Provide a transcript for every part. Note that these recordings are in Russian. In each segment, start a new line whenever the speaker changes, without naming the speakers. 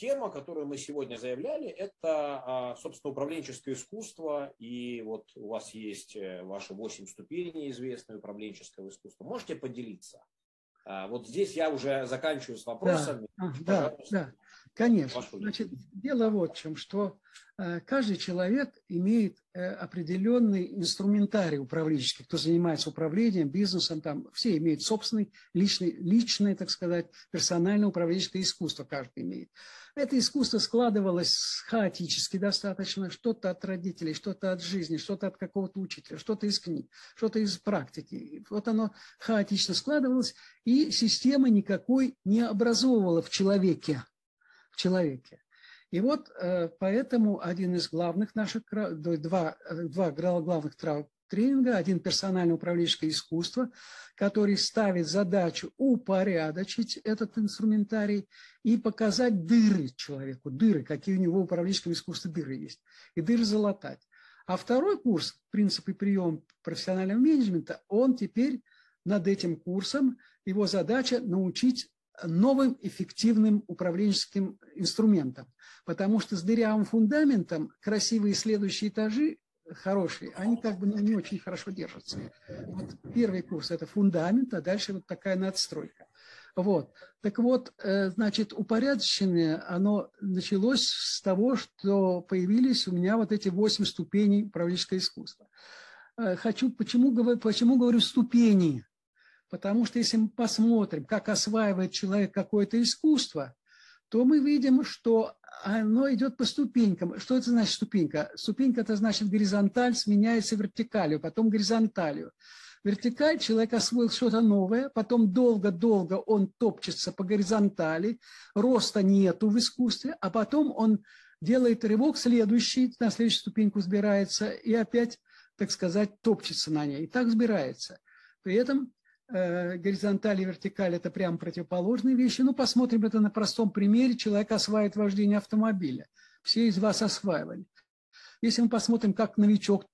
тема, которую мы сегодня заявляли, это, а, собственно, управленческое искусство. И вот у вас есть э, ваши восемь ступеней известные управленческого искусства. Можете поделиться? А, вот здесь я уже заканчиваю с вопросами.
Да, да, да, конечно. Значит, дело вот в чем, что каждый человек имеет э, определенный инструментарий управленческий, кто занимается управлением, бизнесом, там все имеют собственный, личный, личное, так сказать, персональное управленческое искусство каждый имеет. Это искусство складывалось хаотически достаточно, что-то от родителей, что-то от жизни, что-то от какого-то учителя, что-то из книг, что-то из практики. Вот оно хаотично складывалось, и система никакой не образовывала в человеке. В человеке. И вот э, поэтому один из главных наших, два, два главных тренинга, один персональное управленческое искусство, который ставит задачу упорядочить этот инструментарий и показать дыры человеку, дыры, какие у него в управленческом искусстве дыры есть, и дыры залатать. А второй курс «Принцип и прием профессионального менеджмента», он теперь над этим курсом, его задача научить новым эффективным управленческим инструментам. Потому что с дырявым фундаментом красивые следующие этажи хорошие, они как бы не очень хорошо держатся. Вот первый курс – это фундамент, а дальше вот такая надстройка. Вот. Так вот, э, значит, упорядоченное, оно началось с того, что появились у меня вот эти восемь ступеней управленческого искусства. Э, хочу, почему, почему говорю ступени? Потому что если мы посмотрим, как осваивает человек какое-то искусство, то мы видим, что оно идет по ступенькам. Что это значит ступенька? Ступенька – это значит горизонталь сменяется вертикалью, потом горизонталью. Вертикаль человек освоил что-то новое, потом долго-долго он топчется по горизонтали, роста нету в искусстве, а потом он делает рывок следующий, на следующую ступеньку сбирается и опять, так сказать, топчется на ней. И так сбирается. При этом горизонталь и вертикаль – это прям противоположные вещи. Ну, посмотрим это на простом примере. Человек осваивает вождение автомобиля. Все из вас осваивали. Если мы посмотрим, как новичок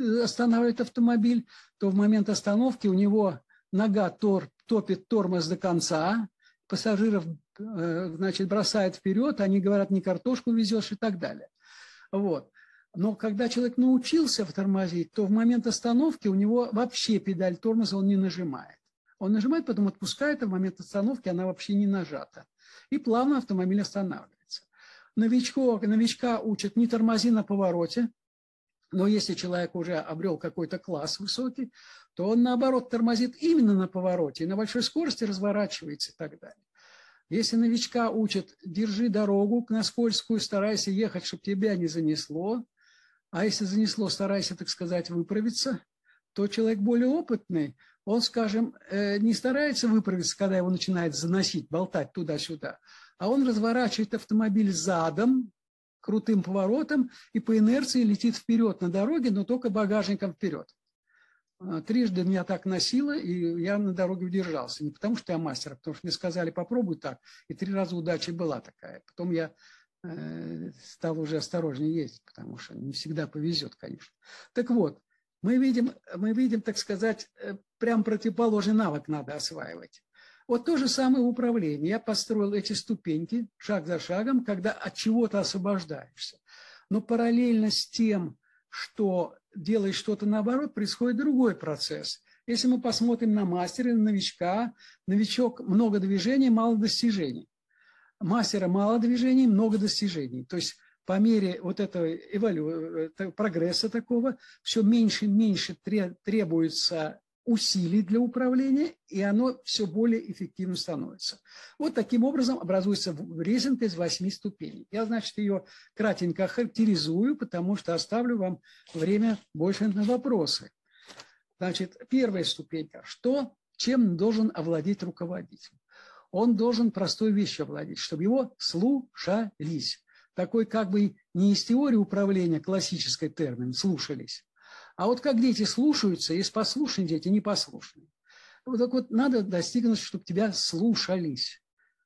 э, останавливает автомобиль, то в момент остановки у него нога тор, топит тормоз до конца, пассажиров э, значит, бросает вперед, они говорят, не картошку везешь и так далее. Вот. Но когда человек научился тормозить, то в момент остановки у него вообще педаль тормоза он не нажимает. Он нажимает, потом отпускает, а в момент остановки она вообще не нажата. И плавно автомобиль останавливается. Новичко, новичка учат не тормози на повороте, но если человек уже обрел какой-то класс высокий, то он наоборот тормозит именно на повороте на большой скорости разворачивается и так далее. Если новичка учат, держи дорогу на скользкую, старайся ехать, чтобы тебя не занесло, а если занесло, старайся, так сказать, выправиться, то человек более опытный, он, скажем, э, не старается выправиться, когда его начинает заносить, болтать туда-сюда, а он разворачивает автомобиль задом, крутым поворотом и по инерции летит вперед на дороге, но только багажником вперед. А, трижды меня так носило, и я на дороге удержался. Не потому что я мастер, а потому что мне сказали, попробуй так. И три раза удача была такая. Потом я стал уже осторожнее ездить, потому что не всегда повезет, конечно. Так вот, мы видим, мы видим, так сказать, э, прям противоположный навык надо осваивать. Вот то же самое управление. Я построил эти ступеньки шаг за шагом, когда от чего-то освобождаешься. Но параллельно с тем, что делаешь что-то наоборот, происходит другой процесс. Если мы посмотрим на мастера, на новичка, новичок много движений, мало достижений мастера мало движений, много достижений. То есть по мере вот этого эволю... прогресса такого все меньше и меньше требуется усилий для управления, и оно все более эффективным становится. Вот таким образом образуется резинка из восьми ступеней. Я, значит, ее кратенько характеризую, потому что оставлю вам время больше на вопросы. Значит, первая ступенька. Что, чем должен овладеть руководитель? Он должен простой вещью овладеть, чтобы его слушались. Такой как бы не из теории управления классической термин «слушались», а вот как дети слушаются, есть послушные дети, непослушные. Вот так вот надо достигнуть, чтобы тебя слушались.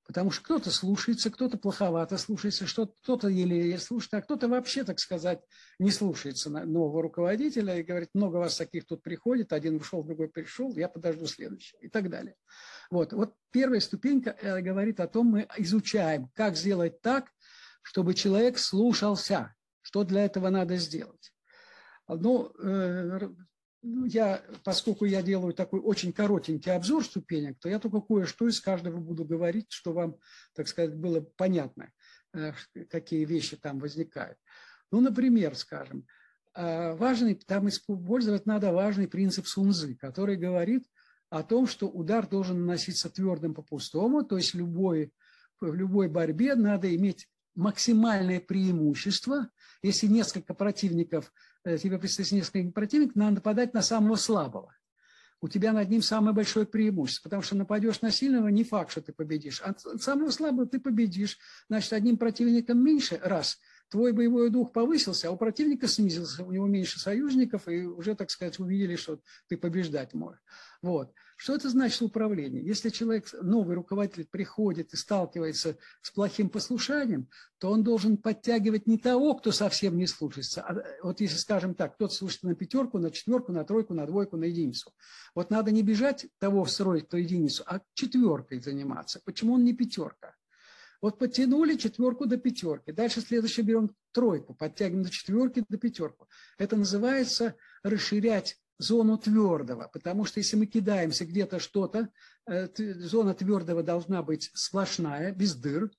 Потому что кто-то слушается, кто-то плоховато слушается, что кто-то еле слушает, а кто-то вообще, так сказать, не слушается нового руководителя и говорит, много вас таких тут приходит, один ушел, другой пришел, я подожду следующего и так далее. Вот, вот первая ступенька э, говорит о том, мы изучаем, как сделать так, чтобы человек слушался, что для этого надо сделать. Ну, э, ну, я, поскольку я делаю такой очень коротенький обзор ступенек, то я только кое-что из каждого буду говорить, что вам, так сказать, было понятно, э, какие вещи там возникают. Ну, например, скажем, важный, там использовать надо важный принцип Сунзы, который говорит о том, что удар должен наноситься твердым по пустому, то есть любой, в любой борьбе надо иметь максимальное преимущество. Если несколько противников Э, тебе предстоит несколько противников, надо нападать на самого слабого. У тебя над ним самое большое преимущество, потому что нападешь на сильного, не факт, что ты победишь. А самого слабого ты победишь. Значит, одним противником меньше, раз – твой боевой дух повысился, а у противника снизился, у него меньше союзников, и уже, так сказать, увидели, что ты побеждать можешь. Вот. Что это значит управление? Если человек, новый руководитель, приходит и сталкивается с плохим послушанием, то он должен подтягивать не того, кто совсем не слушается. А вот если, скажем так, кто-то слушается на пятерку, на четверку, на тройку, на двойку, на единицу. Вот надо не бежать того встроить, кто единицу, а четверкой заниматься. Почему он не пятерка? Вот подтянули четверку до пятерки. Дальше следующее берем тройку, подтягиваем до четверки до пятерку. Это называется расширять зону твердого, потому что если мы кидаемся где-то что-то, э, зона твердого должна быть сплошная, без дыр,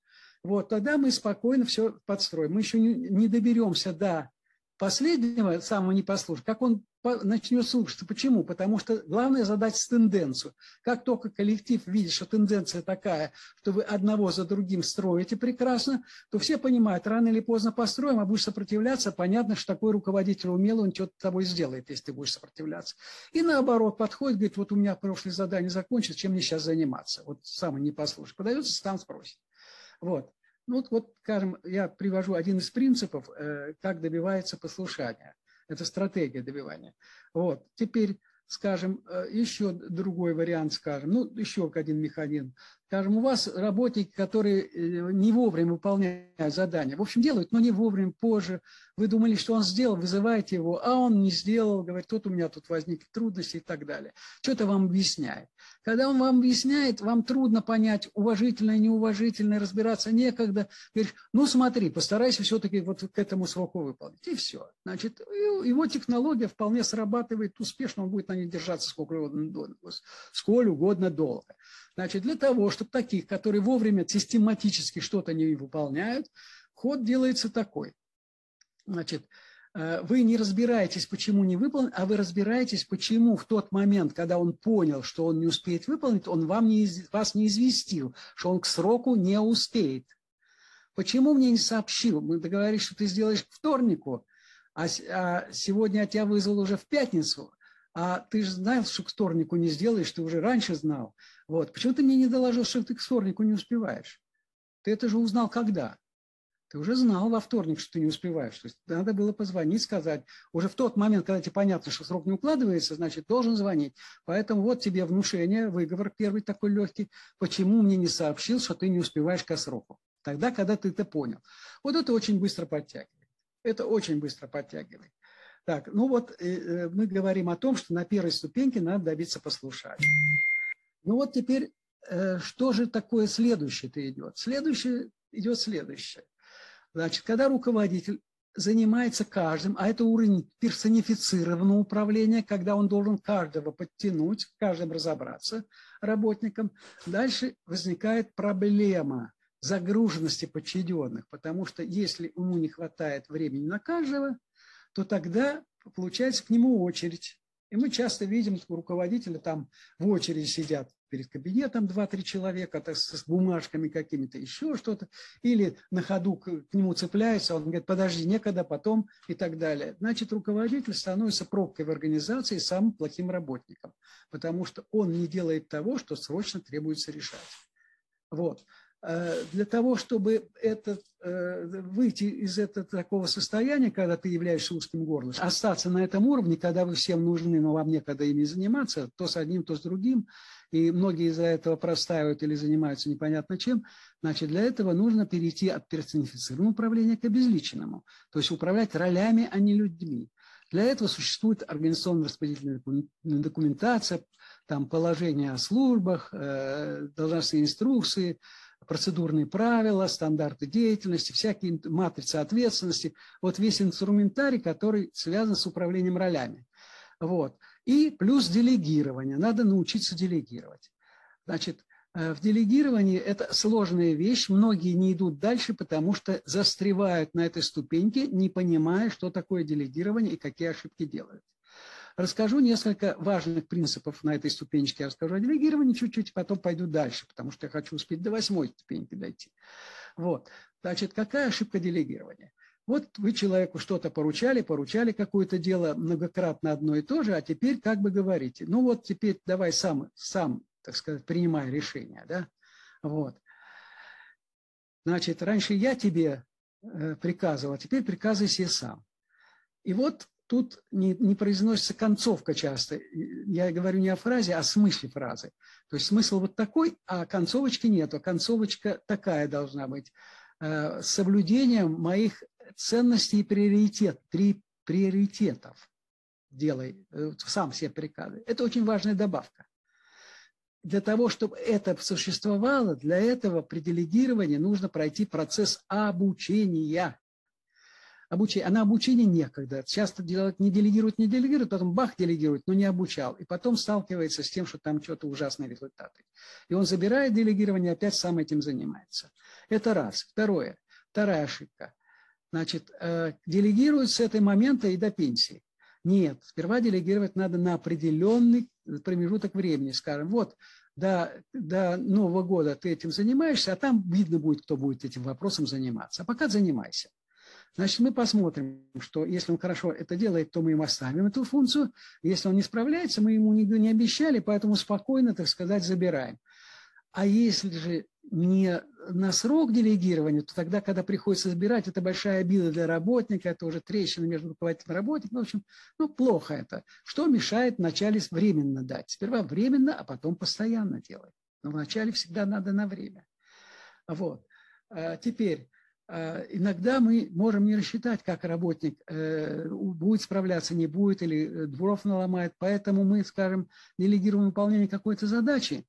вот, тогда мы спокойно все подстроим. Мы еще не доберемся до последнего, самого непослушного, как он начнет слушаться. Почему? Потому что главное задать тенденцию. Как только коллектив видит, что тенденция такая, что вы одного за другим строите прекрасно, то все понимают, рано или поздно построим, а будешь сопротивляться, понятно, что такой руководитель умелый, он что-то тобой сделает, если ты будешь сопротивляться. И наоборот, подходит, говорит, вот у меня прошлое задание закончилось, чем мне сейчас заниматься? Вот самый непослушный. Подается, сам спросит. Вот. Ну, вот, вот, скажем, я привожу один из принципов, э, как добивается послушания. Это стратегия добивания. Вот. Теперь, скажем, э, еще другой вариант, скажем, ну, еще один механизм. Скажем, у вас работники, которые э, не вовремя выполняют задания. В общем, делают, но не вовремя, позже. Вы думали, что он сделал, вызываете его, а он не сделал, говорит, тут у меня тут возникли трудности и так далее. Что-то вам объясняет. Когда он вам объясняет, вам трудно понять, уважительное, неуважительное, разбираться некогда. Говоришь, ну смотри, постарайся все-таки вот к этому сроку выполнить. И все. Значит, его технология вполне срабатывает успешно, он будет на ней держаться сколько угодно, сколь угодно долго. Значит, для того, чтобы таких, которые вовремя систематически что-то не выполняют, ход делается такой. Значит, э, вы не разбираетесь, почему не выполнен, а вы разбираетесь, почему в тот момент, когда он понял, что он не успеет выполнить, он вам не, вас не известил, что он к сроку не успеет. Почему мне не сообщил? Мы договорились, что ты сделаешь к вторнику, а, а сегодня я тебя вызвал уже в пятницу, а ты же знал, что к вторнику не сделаешь, ты уже раньше знал. Вот. Почему ты мне не доложил, что ты к вторнику не успеваешь? Ты это же узнал когда? Ты уже знал во вторник, что ты не успеваешь. То есть надо было позвонить, сказать. Уже в тот момент, когда тебе понятно, что срок не укладывается, значит, должен звонить. Поэтому вот тебе внушение, выговор первый такой легкий. Почему мне не сообщил, что ты не успеваешь к сроку? Тогда, когда ты это понял. Вот это очень быстро подтягивает. Это очень быстро подтягивает. Так, ну вот э, э, мы говорим о том, что на первой ступеньке надо добиться послушания. Ну вот теперь, э, что же такое следующее-то идет? Следующее идет следующее. Значит, когда руководитель занимается каждым, а это уровень персонифицированного управления, когда он должен каждого подтянуть, каждым разобраться работникам, дальше возникает проблема загруженности подчиненных, потому что если ему не хватает времени на каждого, то тогда получается к нему очередь. И мы часто видим, что руководители там в очереди сидят перед кабинетом 2-3 человека так, с бумажками какими-то, еще что-то, или на ходу к, к нему цепляются, он говорит, подожди, некогда, потом и так далее. Значит, руководитель становится пробкой в организации и самым плохим работником, потому что он не делает того, что срочно требуется решать. Вот. Э, для того, чтобы этот, э, выйти из этого такого состояния, когда ты являешься узким горлом, остаться на этом уровне, когда вы всем нужны, но вам некогда ими заниматься, то с одним, то с другим, и многие из-за этого простаивают или занимаются непонятно чем, значит, для этого нужно перейти от персонифицированного управления к обезличенному, то есть управлять ролями, а не людьми. Для этого существует организационно-распределительная документация, там положения о службах, э, должностные инструкции, процедурные правила, стандарты деятельности, всякие матрицы ответственности. Вот весь инструментарий, который связан с управлением ролями. Вот. И плюс делегирование. Надо научиться делегировать. Значит, э, в делегировании это сложная вещь. Многие не идут дальше, потому что застревают на этой ступеньке, не понимая, что такое делегирование и какие ошибки делают. Расскажу несколько важных принципов на этой ступенечке. Я расскажу о делегировании чуть-чуть, потом пойду дальше, потому что я хочу успеть до восьмой ступеньки дойти. Вот. Значит, какая ошибка делегирования? Вот вы человеку что-то поручали, поручали какое-то дело многократно одно и то же, а теперь как бы говорите, ну вот теперь давай сам, сам так сказать, принимай решение, да? Вот. Значит, раньше я тебе э, приказывал, а теперь приказывай себе сам. И вот тут не, не произносится концовка часто. Я говорю не о фразе, а о смысле фразы. То есть смысл вот такой, а концовочки нету. Концовочка такая должна быть. Э, соблюдением моих ценностей и приоритет, три приоритетов делай, э, сам себе приказы. Это очень важная добавка. Для того, чтобы это существовало, для этого при делегировании нужно пройти процесс обучения обучение. А на обучение некогда. Часто делать, не делегируют, не делегируют, потом бах, делегирует, но не обучал. И потом сталкивается с тем, что там что-то ужасные результаты. И он забирает делегирование, опять сам этим занимается. Это раз. Второе. Вторая ошибка. Значит, э, делегируют с этого момента и до пенсии. Нет, сперва делегировать надо на определенный промежуток времени. Скажем, вот до, до Нового года ты этим занимаешься, а там видно будет, кто будет этим вопросом заниматься. А пока занимайся. Значит, мы посмотрим, что если он хорошо это делает, то мы ему оставим эту функцию. Если он не справляется, мы ему нигде не обещали, поэтому спокойно, так сказать, забираем. А если же не на срок делегирования, то тогда, когда приходится забирать, это большая обида для работника, это уже трещина между руководителем и работником. В общем, ну, плохо это. Что мешает вначале временно дать? Сперва временно, а потом постоянно делать. Но вначале всегда надо на время. Вот. А теперь, иногда мы можем не рассчитать, как работник э, будет справляться, не будет, или э, дворов наломает. Поэтому мы, скажем, делегируем выполнение какой-то задачи.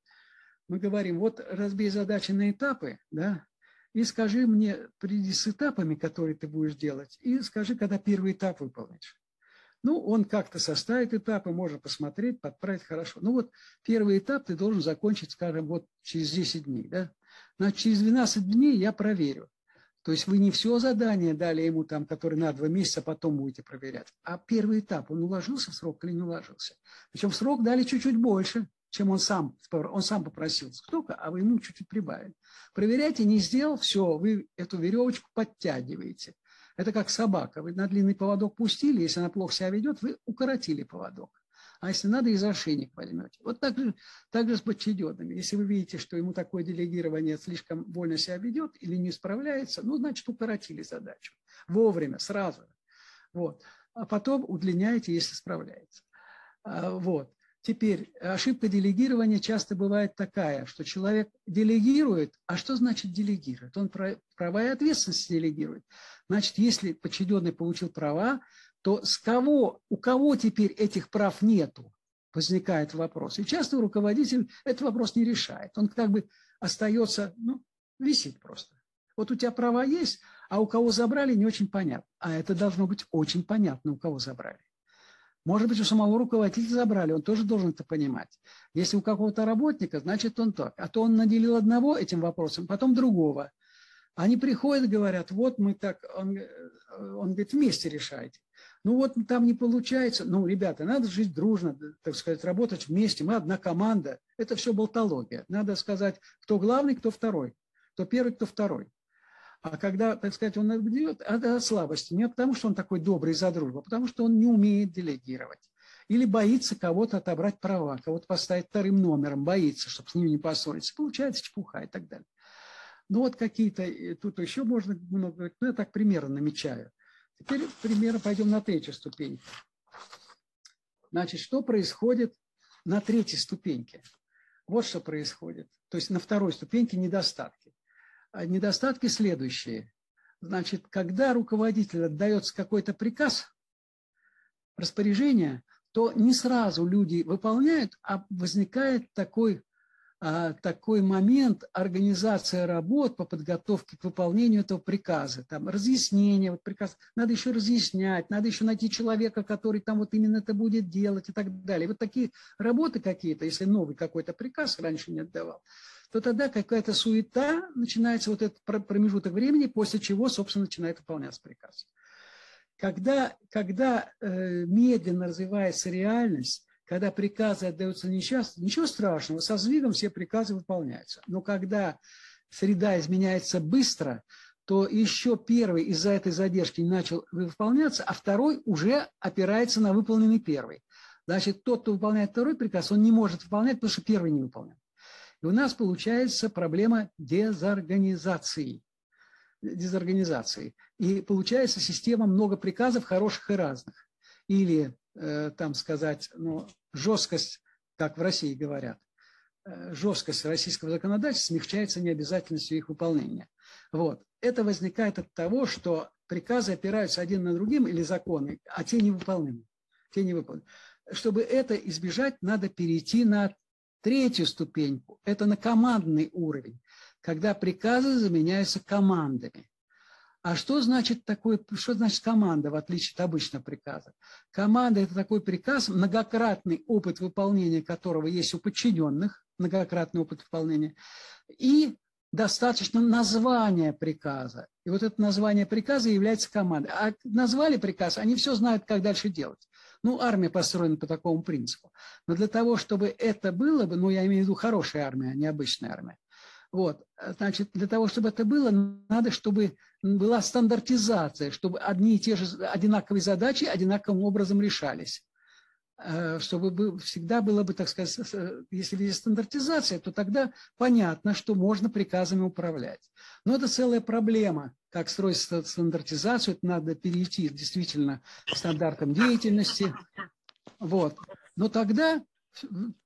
Мы говорим, вот разбей задачи на этапы, да, и скажи мне, приди с этапами, которые ты будешь делать, и скажи, когда первый этап выполнишь. Ну, он как-то составит этапы, можно посмотреть, подправить хорошо. Ну вот первый этап ты должен закончить, скажем, вот через 10 дней, да. Значит, через 12 дней я проверю то есть вы не все задание дали ему, там, который на два месяца потом будете проверять, а первый этап, он уложился в срок или не уложился. Причем срок дали чуть-чуть больше, чем он сам, он сам попросил столько, а вы ему чуть-чуть прибавили. Проверяйте, не сделал, все, вы эту веревочку подтягиваете. Это как собака. Вы на длинный поводок пустили, если она плохо себя ведет, вы укоротили поводок а если надо, из ошейник возьмете. Вот так же, так же с подчиненными. Если вы видите, что ему такое делегирование слишком больно себя ведет или не справляется, ну, значит, укоротили задачу. Вовремя, сразу. Вот. А потом удлиняете, если справляется. А, вот. Теперь ошибка делегирования часто бывает такая, что человек делегирует, а что значит делегирует? Он права и ответственность делегирует. Значит, если подчиненный получил права, то с кого, у кого теперь этих прав нету, возникает вопрос. И часто руководитель этот вопрос не решает. Он как бы остается, ну, висит просто. Вот у тебя права есть, а у кого забрали, не очень понятно. А это должно быть очень понятно, у кого забрали. Может быть, у самого руководителя забрали, он тоже должен это понимать. Если у какого-то работника, значит он так. А то он наделил одного этим вопросом, потом другого. Они приходят говорят, вот мы так, он, он говорит, вместе решайте. Ну вот там не получается. Ну, ребята, надо жить дружно, так сказать, работать вместе. Мы одна команда. Это все болтология. Надо сказать, кто главный, кто второй. Кто первый, кто второй. А когда, так сказать, он идет, это от слабости. Не потому, что он такой добрый за дружбу, а потому что он не умеет делегировать. Или боится кого-то отобрать права, кого-то поставить вторым номером, боится, чтобы с ним не поссориться. Получается чепуха и так далее. Ну вот какие-то, э, тут еще можно много ну я так примерно намечаю. Теперь примерно пойдем на третью ступень. Значит, что происходит на третьей ступеньке? Вот что происходит. То есть на второй ступеньке недостатки. А недостатки следующие. Значит, когда руководитель отдается какой-то приказ, распоряжение, то не сразу люди выполняют, а возникает такой такой момент организация работ по подготовке к выполнению этого приказа. Там разъяснение, вот приказ, надо еще разъяснять, надо еще найти человека, который там вот именно это будет делать и так далее. Вот такие работы какие-то, если новый какой-то приказ раньше не отдавал, то тогда какая-то суета, начинается вот этот промежуток времени, после чего, собственно, начинает выполняться приказ. Когда, когда э, медленно развивается реальность, когда приказы отдаются несчастно, ничего страшного, со сдвигом все приказы выполняются. Но когда среда изменяется быстро, то еще первый из-за этой задержки не начал выполняться, а второй уже опирается на выполненный первый. Значит, тот, кто выполняет второй приказ, он не может выполнять, потому что первый не выполнен. И у нас получается проблема дезорганизации. дезорганизации. И получается система много приказов, хороших и разных. Или там сказать, ну, жесткость, как в России говорят, э, жесткость российского законодательства смягчается необязательностью их выполнения. Вот. Это возникает от того, что приказы опираются один на другим или законы, а те не выполнимы. Те не выполнимы. Чтобы это избежать, надо перейти на третью ступеньку. Это на командный уровень, когда приказы заменяются командами. А что значит такой, что значит команда, в отличие от обычного приказа? Команда – это такой приказ, многократный опыт выполнения которого есть у подчиненных, многократный опыт выполнения, и достаточно названия приказа. И вот это название приказа является командой. А назвали приказ, они все знают, как дальше делать. Ну, армия построена по такому принципу. Но для того, чтобы это было бы, ну, я имею в виду хорошая армия, а не обычная армия, вот, значит, для того, чтобы это было, надо, чтобы была стандартизация, чтобы одни и те же одинаковые задачи одинаковым образом решались. Э, чтобы всегда было бы, так сказать, если есть стандартизация, то тогда понятно, что можно приказами управлять. Но это целая проблема, как строить стандартизацию, это надо перейти действительно к стандартам деятельности. Вот. Но тогда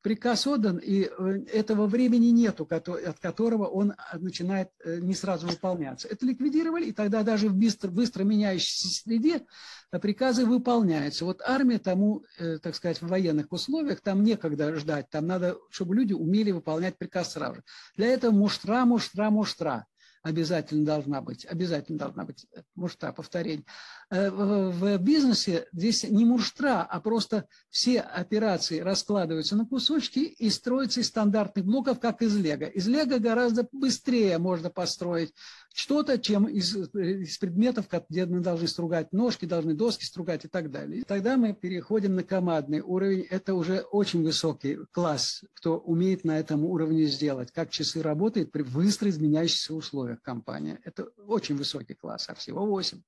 приказ отдан, и э, этого времени нету, от которого он а, начинает э, не сразу выполняться. Это ликвидировали, и тогда даже в быстро, быстро меняющейся среде э, приказы выполняются. Вот армия тому, так сказать, в военных условиях, там некогда ждать, там надо, чтобы люди умели выполнять приказ сразу же. Для этого муштра, муштра, муштра обязательно должна быть, обязательно должна быть муштра, повторение. Э, в бизнесе здесь не муштра, а просто все операции раскладываются на кусочки и строятся из стандартных блоков, как из лего. Из лего гораздо быстрее можно построить что-то, чем из, из предметов, где мы должны стругать ножки, должны доски стругать и так далее. И тогда мы переходим на командный уровень. Это уже очень высокий класс, кто умеет на этом уровне сделать, как часы работают при быстро изменяющихся условиях компании. Это очень высокий класс, а всего 8.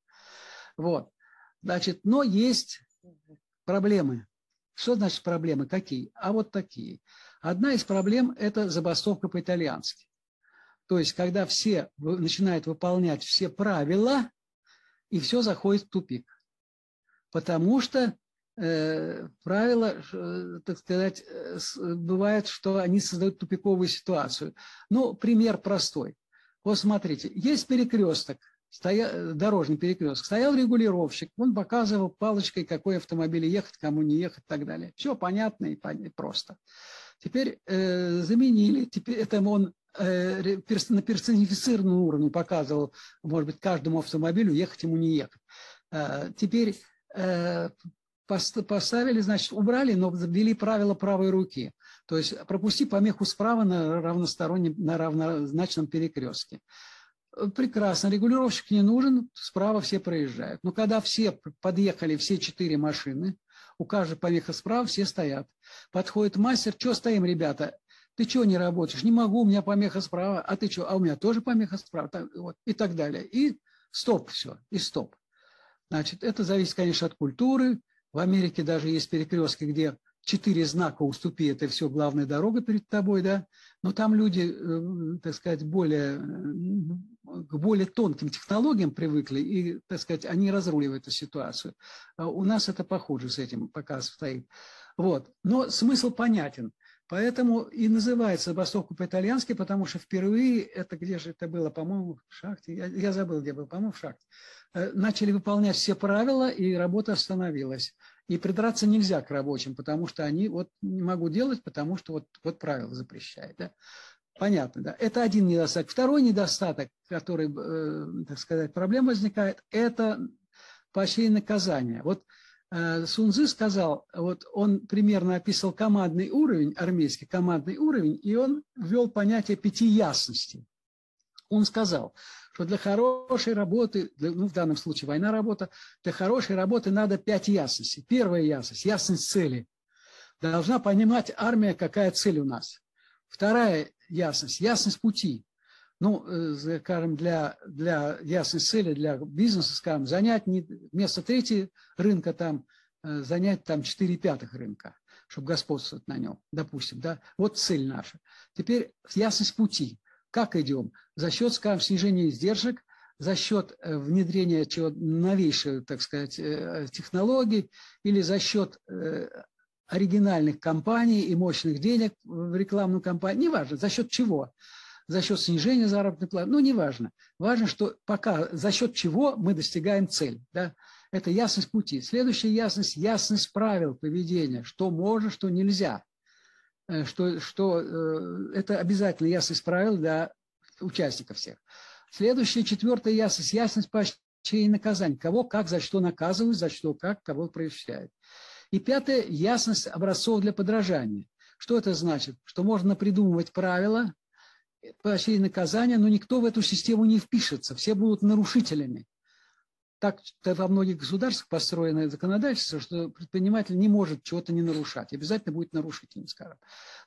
Вот. Значит, но есть проблемы. Что значит проблемы? Какие? А вот такие. Одна из проблем – это забастовка по-итальянски. То есть, когда все начинают выполнять все правила, и все заходит в тупик. Потому что э, правила, э, так сказать, э, бывает, что они создают тупиковую ситуацию. Ну, пример простой. Вот смотрите, есть перекресток, стоя, дорожный перекресток. Стоял регулировщик, он показывал палочкой, какой автомобиль ехать, кому не ехать и так далее. Все понятно и просто. Теперь э, заменили, теперь это он на персонифицированном уровне показывал, может быть, каждому автомобилю ехать ему не ехать. Э, теперь э, поставили, значит, убрали, но ввели правило правой руки. То есть пропусти помеху справа на равностороннем, на равнозначном перекрестке. Прекрасно, регулировщик не нужен, справа все проезжают. Но когда все подъехали, все четыре машины, у каждой помеха справа, все стоят. Подходит мастер, что стоим, ребята? Ты что не работаешь? Не могу, у меня помеха справа. А ты что? А у меня тоже помеха справа. Так, вот, и так далее. И стоп все, и стоп. Значит, это зависит, конечно, от культуры. В Америке даже есть перекрестки, где четыре знака уступи, это все главная дорога перед тобой, да. Но там люди, э, так сказать, более, к более тонким технологиям привыкли, и, так сказать, они разруливают эту ситуацию. А у нас это похоже с этим пока стоит. Вот. Но смысл понятен. Поэтому и называется забастовка по-итальянски, потому что впервые, это где же это было, по-моему, в шахте, я, я забыл, где был, по-моему, в шахте, э, начали выполнять все правила, и работа остановилась. И придраться нельзя к рабочим, потому что они вот не могу делать, потому что вот, вот правило запрещает. Да? Понятно, да. Это один недостаток. Второй недостаток, который, э, так сказать, проблема возникает, это поощрение наказания. Вот э, Сунзы сказал, вот он примерно описал командный уровень, армейский командный уровень, и он ввел понятие пяти ясностей. Он сказал, что для хорошей работы, для, ну в данном случае война работа, для хорошей работы надо пять ясностей. Первая ясность, ясность цели. Должна понимать армия, какая цель у нас. Вторая ясность, ясность пути. Ну, э, скажем, для, для ясной цели, для бизнеса, скажем, занять не, вместо третьей рынка там, э, занять там четыре пятых рынка, чтобы господствовать на нем, допустим, да. Вот цель наша. Теперь ясность пути. Как идем? За счет, скажем, снижения издержек, за счет э, внедрения чего новейших, так сказать, технологий или за счет оригинальных компаний и мощных денег в рекламную кампанию, неважно, за счет чего, за счет снижения заработной платы, ну, неважно. Важно, что пока за счет чего мы достигаем цель, да, это ясность пути. Следующая ясность – ясность правил поведения, что можно, что нельзя. Э, что, что э, это обязательно ясность правил для участников всех. Следующая, четвертая ясность, ясность поощрения и наказания. Кого, как, за что наказывают, за что, как, кого проявляют. И пятое, ясность образцов для подражания. Что это значит? Что можно придумывать правила, поощрения и наказания, но никто в эту систему не впишется, все будут нарушителями так во многих государствах построено законодательство, что предприниматель не может чего-то не нарушать. Обязательно будет нарушителем, скажем.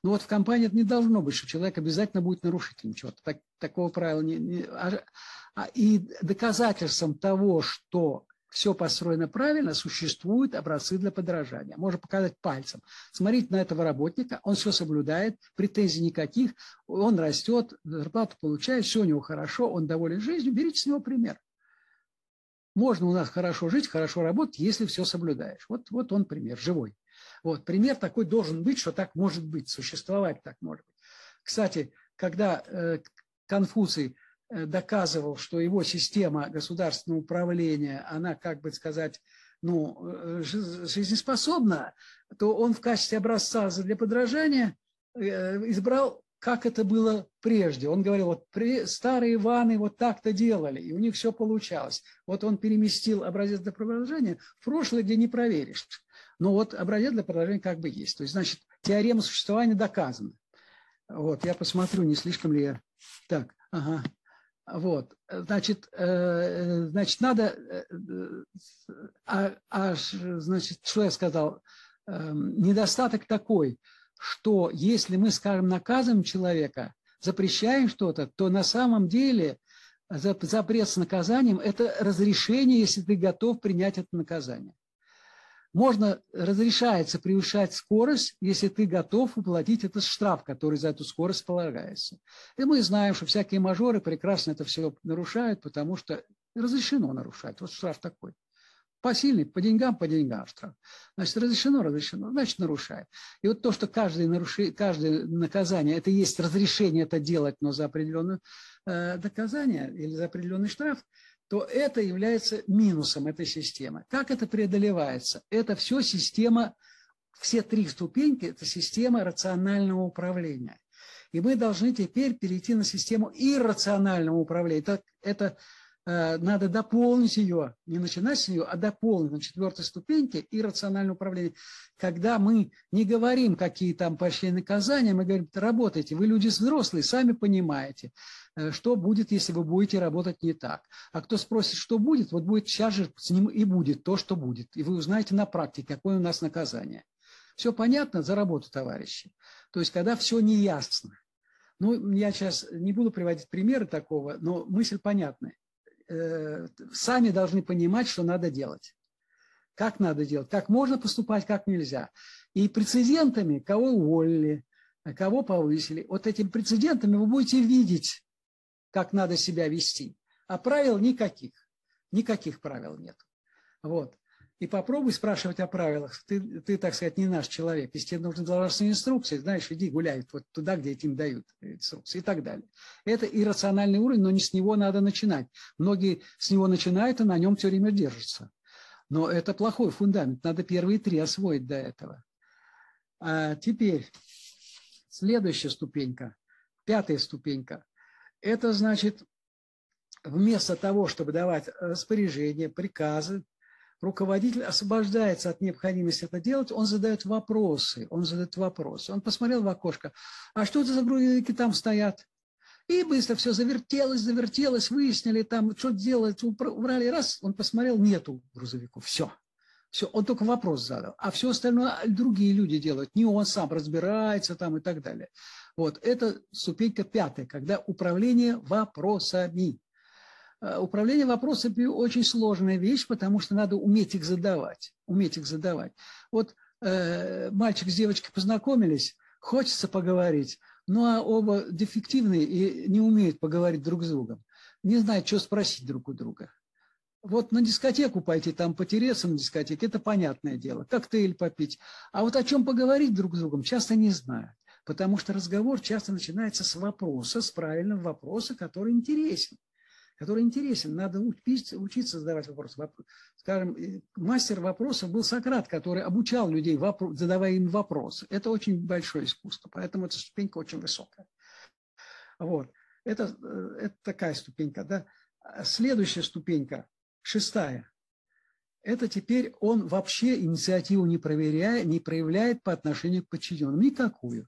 Но вот в компании это не должно быть, что человек обязательно будет нарушителем чего-то. Так, такого правила не... не а, а, и доказательством того, что все построено правильно, существуют образцы для подражания. Можно показать пальцем. Смотрите на этого работника, он все соблюдает, претензий никаких, он растет, зарплату получает, все у него хорошо, он доволен жизнью, берите с него пример. Можно у нас хорошо жить, хорошо работать, если все соблюдаешь. Вот, вот он пример, живой. Вот, пример такой должен быть, что так может быть, существовать так может быть. Кстати, когда э, Конфуций доказывал, что его система государственного управления, она, как бы сказать, ну, э, жизнеспособна, то он в качестве образца для подражания э, избрал как это было прежде. Он говорил, вот старые Иваны вот так-то делали, и у них все получалось. Вот он переместил образец для продолжения в прошлое, где не проверишь. Но вот образец для продолжения как бы есть. То есть, значит, теорема существования доказана. Вот, я посмотрю, не слишком ли я... Так, ага. Вот, значит, э, значит, надо, э, а, а, значит, что я сказал, э, недостаток такой – что если мы, скажем, наказываем человека, запрещаем что-то, то на самом деле запрет с наказанием – это разрешение, если ты готов принять это наказание. Можно, разрешается превышать скорость, если ты готов уплатить этот штраф, который за эту скорость полагается. И мы знаем, что всякие мажоры прекрасно это все нарушают, потому что разрешено нарушать. Вот штраф такой посильный, по деньгам, по деньгам штраф. Значит, разрешено, разрешено, значит, нарушает. И вот то, что каждое, наруши, каждое наказание, это есть разрешение это делать, но за определенное э, наказание или за определенный штраф, то это является минусом этой системы. Как это преодолевается? Это все система, все три ступеньки, это система рационального управления. И мы должны теперь перейти на систему иррационального управления. Это, это надо дополнить ее, не начинать с нее, а дополнить на четвертой ступеньке и рациональное управление. Когда мы не говорим, какие там поощрения наказания, мы говорим, работайте, вы люди взрослые, сами понимаете, э, что будет, если вы будете работать не так. А кто спросит, что будет, вот будет сейчас же с ним и будет то, что будет. И вы узнаете на практике, какое у нас наказание. Все понятно за работу, товарищи. То есть, когда все неясно. Ну, я сейчас не буду приводить примеры такого, но мысль понятная э, сами должны понимать, что надо делать. Как надо делать, как можно поступать, как нельзя. И прецедентами, кого уволили, кого повысили, вот этими прецедентами вы будете видеть, как надо себя вести. А правил никаких. Никаких правил нет. Вот. И попробуй спрашивать о правилах. Ты, ты, так сказать, не наш человек. Если тебе нужны должностные инструкции, знаешь, иди гуляй вот туда, где этим дают инструкции и так далее. Это иррациональный уровень, но не с него надо начинать. Многие с него начинают и на нем все время держатся. Но это плохой фундамент. Надо первые три освоить до этого. А теперь следующая ступенька, пятая ступенька. Это значит, вместо того, чтобы давать распоряжения, приказы, руководитель освобождается от необходимости это делать, он задает вопросы, он задает вопросы. Он посмотрел в окошко, а что это за грузовики там стоят? И быстро все завертелось, завертелось, выяснили там, что делать, убрали, раз, он посмотрел, нету грузовиков, все. Все, он только вопрос задал, а все остальное другие люди делают, не он сам разбирается там и так далее. Вот, это ступенька пятая, когда управление вопросами. Э, управление вопросами очень сложная вещь, потому что надо уметь их задавать. Уметь их задавать. Вот э, мальчик с девочкой познакомились, хочется поговорить, ну а оба дефективные и не умеют поговорить друг с другом. Не знают, что спросить друг у друга. Вот на дискотеку пойти, там потереться на дискотеке, это понятное дело, коктейль попить. А вот о чем поговорить друг с другом часто не знают. Потому что разговор часто начинается с вопроса, с правильного вопроса, который интересен который интересен. Надо учиться, учиться задавать вопросы. Скажем, мастер вопросов был Сократ, который обучал людей, задавая им вопросы. Это очень большое искусство, поэтому эта ступенька очень высокая. Вот. Это, э, это такая ступенька. Да? Следующая ступенька, шестая. Это теперь он вообще инициативу не, проверяет, не проявляет по отношению к подчиненным. Никакую.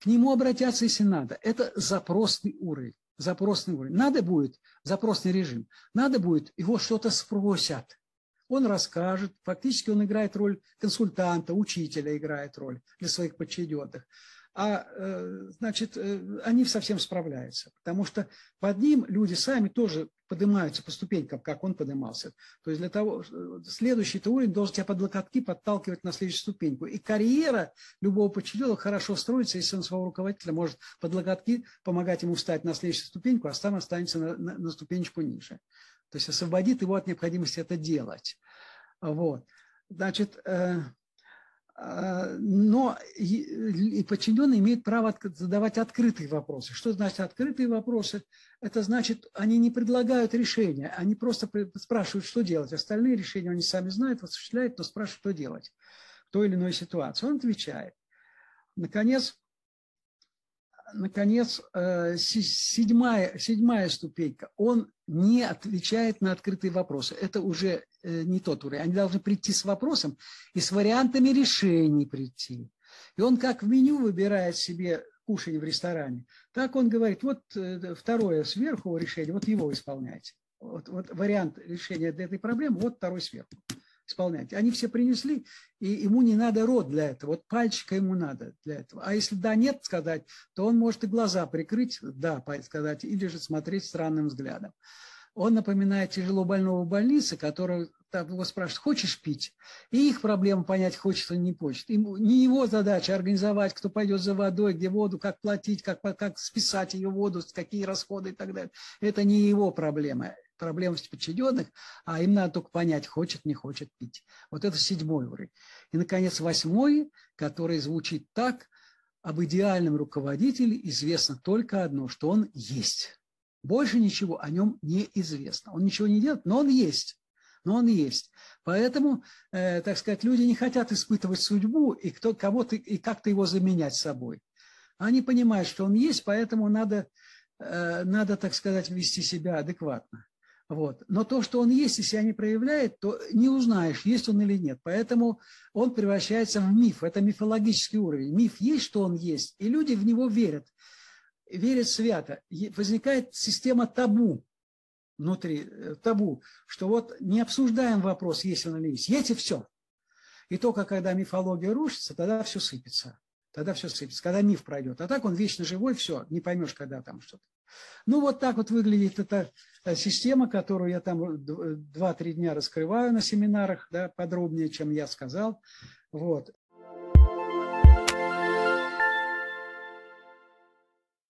К нему обратятся, если надо. Это запросный уровень запросный уровень. Надо будет запросный режим, надо будет, его что-то спросят. Он расскажет, фактически он играет роль консультанта, учителя играет роль для своих подчиненных а э, значит, э, они совсем справляются, потому что под ним люди сами тоже поднимаются по ступенькам, как он поднимался. То есть для того, э, следующий уровень должен тебя под локотки подталкивать на следующую ступеньку. И карьера любого подчиненного хорошо строится, если он своего руководителя может под локотки помогать ему встать на следующую ступеньку, а сам останется на, на, на ступенечку ниже. То есть освободит его от необходимости это делать. Вот. Значит, а, но и подчиненные имеют право задавать открытые вопросы. Что значит открытые вопросы? Это значит, они не предлагают решения, они просто спрашивают, что делать. Остальные решения они сами знают, осуществляют, но спрашивают, что делать в той или иной ситуации. Он отвечает. Наконец, наконец, э, седьмая, седьмая ступенька. Он не отвечает на открытые вопросы. Это уже э, не тот уровень. Они должны прийти с вопросом и с вариантами решений прийти. И он как в меню выбирает себе кушание в ресторане, так он говорит, вот э, второе сверху решение, вот его исполняйте. Вот, вот вариант решения этой проблемы, вот второй сверху исполнять. Они все принесли, и ему не надо рот для этого. Вот пальчика ему надо для этого. А если да, нет сказать, то он может и глаза прикрыть, да, сказать, или же смотреть странным взглядом. Он напоминает тяжело больного в больнице, который там его спрашивают, хочешь пить? И их проблема понять, хочет он, не хочет. Ему, не его задача организовать, кто пойдет за водой, где воду, как платить, как, как списать ее воду, какие расходы и так далее. Это не его проблема проблем подчиненных, а им надо только понять, хочет, не хочет пить. Вот это седьмой уровень. И, наконец, восьмой, который звучит так, об идеальном руководителе известно только одно, что он есть. Больше ничего о нем не известно. Он ничего не делает, но он есть. Но он есть. Поэтому, э, так сказать, люди не хотят испытывать судьбу и кто, кого-то и как-то его заменять собой. Они понимают, что он есть, поэтому надо, э, надо, так сказать, вести себя адекватно. Вот. Но то, что он есть, если себя не проявляет, то не узнаешь, есть он или нет. Поэтому он превращается в миф. Это мифологический уровень. Миф есть, что он есть, и люди в него верят. Верят свято. Возникает система табу внутри, э, табу, что вот не обсуждаем вопрос, есть он или есть. Есть и все. И только когда мифология рушится, тогда все сыпется. Тогда все сыпется, когда миф пройдет. А так он вечно живой, все, не поймешь, когда там что-то. Ну, вот так вот выглядит эта э, система, которую я там 2-3 дня раскрываю на семинарах, да, подробнее, чем я сказал. Вот.